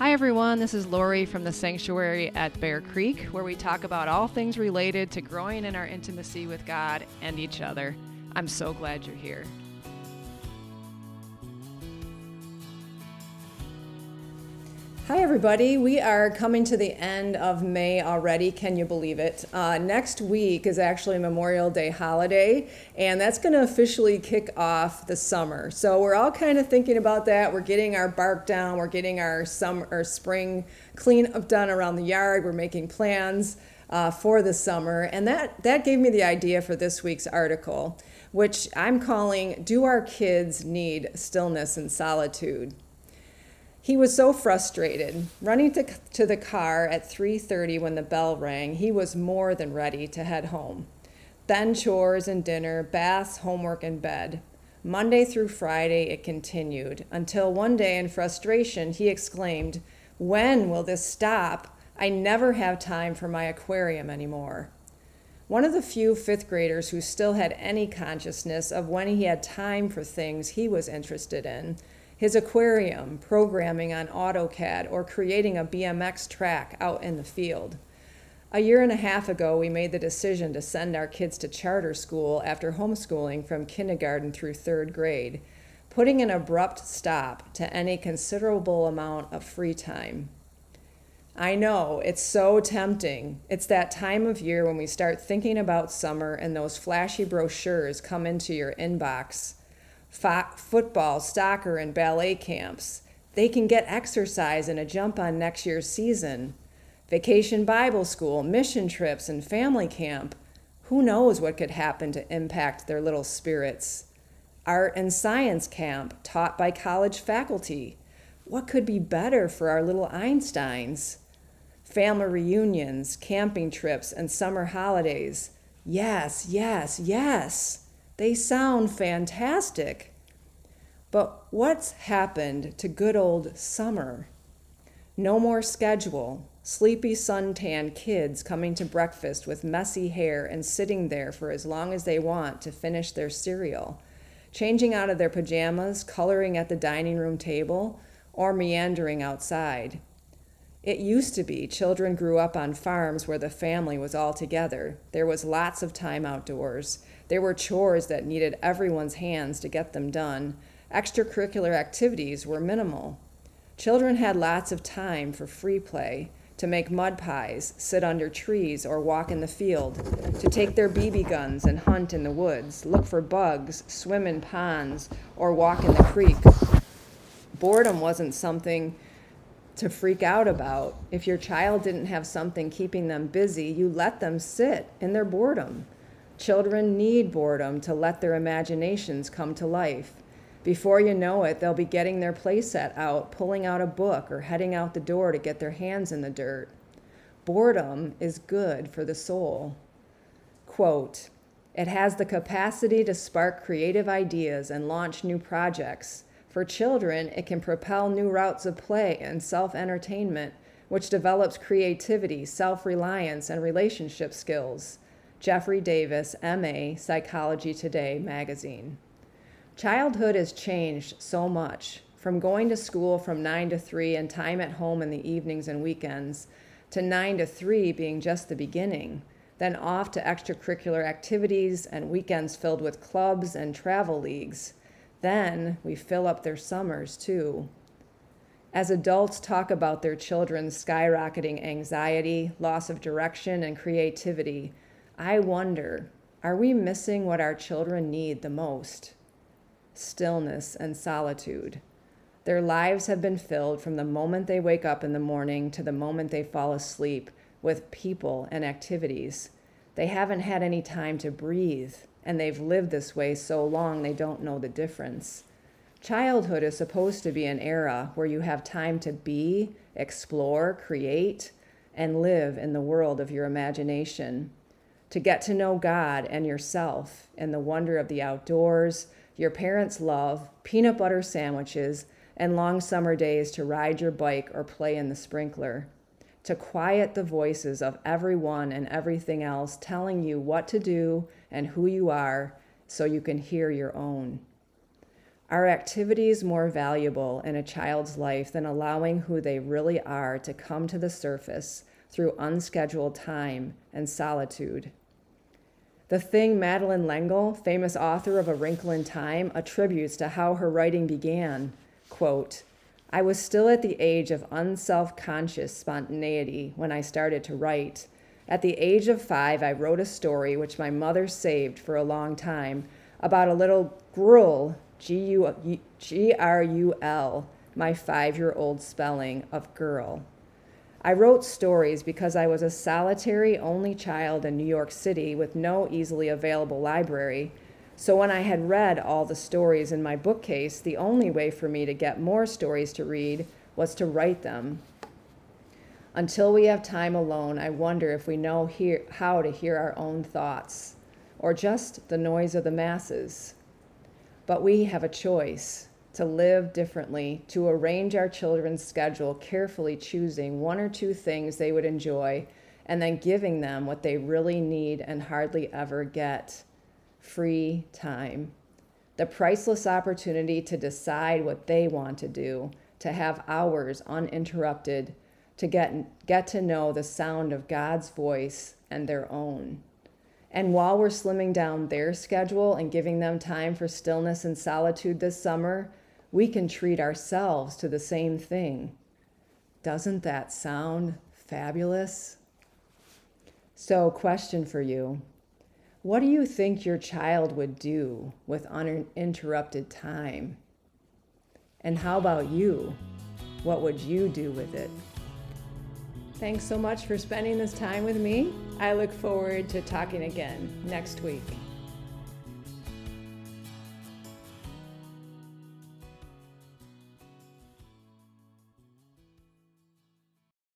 Hi, everyone. This is Lori from the Sanctuary at Bear Creek, where we talk about all things related to growing in our intimacy with God and each other. I'm so glad you're here. Hi, everybody. We are coming to the end of May already. Can you believe it? Uh, next week is actually Memorial Day holiday, and that's going to officially kick off the summer. So we're all kind of thinking about that. We're getting our bark down. We're getting our summer or spring cleanup done around the yard. We're making plans uh, for the summer, and that that gave me the idea for this week's article, which I'm calling "Do Our Kids Need Stillness and Solitude?" He was so frustrated. Running to, to the car at 3:30 when the bell rang, he was more than ready to head home. Then chores and dinner, baths, homework, and bed. Monday through Friday it continued until one day in frustration he exclaimed, "When will this stop? I never have time for my aquarium anymore." One of the few fifth graders who still had any consciousness of when he had time for things he was interested in his aquarium, programming on AutoCAD, or creating a BMX track out in the field. A year and a half ago, we made the decision to send our kids to charter school after homeschooling from kindergarten through third grade, putting an abrupt stop to any considerable amount of free time. I know, it's so tempting. It's that time of year when we start thinking about summer and those flashy brochures come into your inbox fo- football, soccer, and ballet camps. They can get exercise and a jump on next year's season. Vacation Bible school, mission trips, and family camp. Who knows what could happen to impact their little spirits? Art and science camp taught by college faculty. What could be better for our little Einsteins? Family reunions, camping trips, and summer holidays. Yes, yes, yes. They sound fantastic. But what's happened to good old summer? No more schedule, sleepy suntan kids coming to breakfast with messy hair and sitting there for as long as they want to finish their cereal, changing out of their pajamas, coloring at the dining room table, or meandering outside. It used to be children grew up on farms where the family was all together. There was lots of time outdoors. There were chores that needed everyone's hands to get them done. Extracurricular activities were minimal. Children had lots of time for free play, to make mud pies, sit under trees, or walk in the field, to take their BB guns and hunt in the woods, look for bugs, swim in ponds, or walk in the creek. Boredom wasn't something to freak out about. If your child didn't have something keeping them busy, you let them sit in their boredom. Children need boredom to let their imaginations come to life. Before you know it, they'll be getting their playset out, pulling out a book, or heading out the door to get their hands in the dirt. Boredom is good for the soul. Quote, it has the capacity to spark creative ideas and launch new projects. For children, it can propel new routes of play and self entertainment, which develops creativity, self reliance, and relationship skills. Jeffrey Davis, MA, Psychology Today magazine. Childhood has changed so much from going to school from 9 to 3 and time at home in the evenings and weekends to 9 to 3 being just the beginning, then off to extracurricular activities and weekends filled with clubs and travel leagues. Then we fill up their summers too. As adults talk about their children's skyrocketing anxiety, loss of direction, and creativity, I wonder are we missing what our children need the most? Stillness and solitude. Their lives have been filled from the moment they wake up in the morning to the moment they fall asleep with people and activities. They haven't had any time to breathe, and they've lived this way so long they don't know the difference. Childhood is supposed to be an era where you have time to be, explore, create, and live in the world of your imagination to get to know God and yourself and the wonder of the outdoors, your parents' love, peanut butter sandwiches, and long summer days to ride your bike or play in the sprinkler. To quiet the voices of everyone and everything else telling you what to do and who you are so you can hear your own. Are activities more valuable in a child's life than allowing who they really are to come to the surface through unscheduled time and solitude? The thing Madeleine L'Engle, famous author of A Wrinkle in Time, attributes to how her writing began quote, I was still at the age of unself conscious spontaneity when I started to write. At the age of five, I wrote a story which my mother saved for a long time about a little grul, G R U L, my five year old spelling of girl. I wrote stories because I was a solitary only child in New York City with no easily available library. So when I had read all the stories in my bookcase, the only way for me to get more stories to read was to write them. Until we have time alone, I wonder if we know hear, how to hear our own thoughts or just the noise of the masses. But we have a choice to live differently, to arrange our children's schedule, carefully choosing one or two things they would enjoy, and then giving them what they really need and hardly ever get free time. The priceless opportunity to decide what they want to do, to have hours uninterrupted, to get, get to know the sound of God's voice and their own. And while we're slimming down their schedule and giving them time for stillness and solitude this summer, we can treat ourselves to the same thing. Doesn't that sound fabulous? So, question for you What do you think your child would do with uninterrupted time? And how about you? What would you do with it? Thanks so much for spending this time with me. I look forward to talking again next week.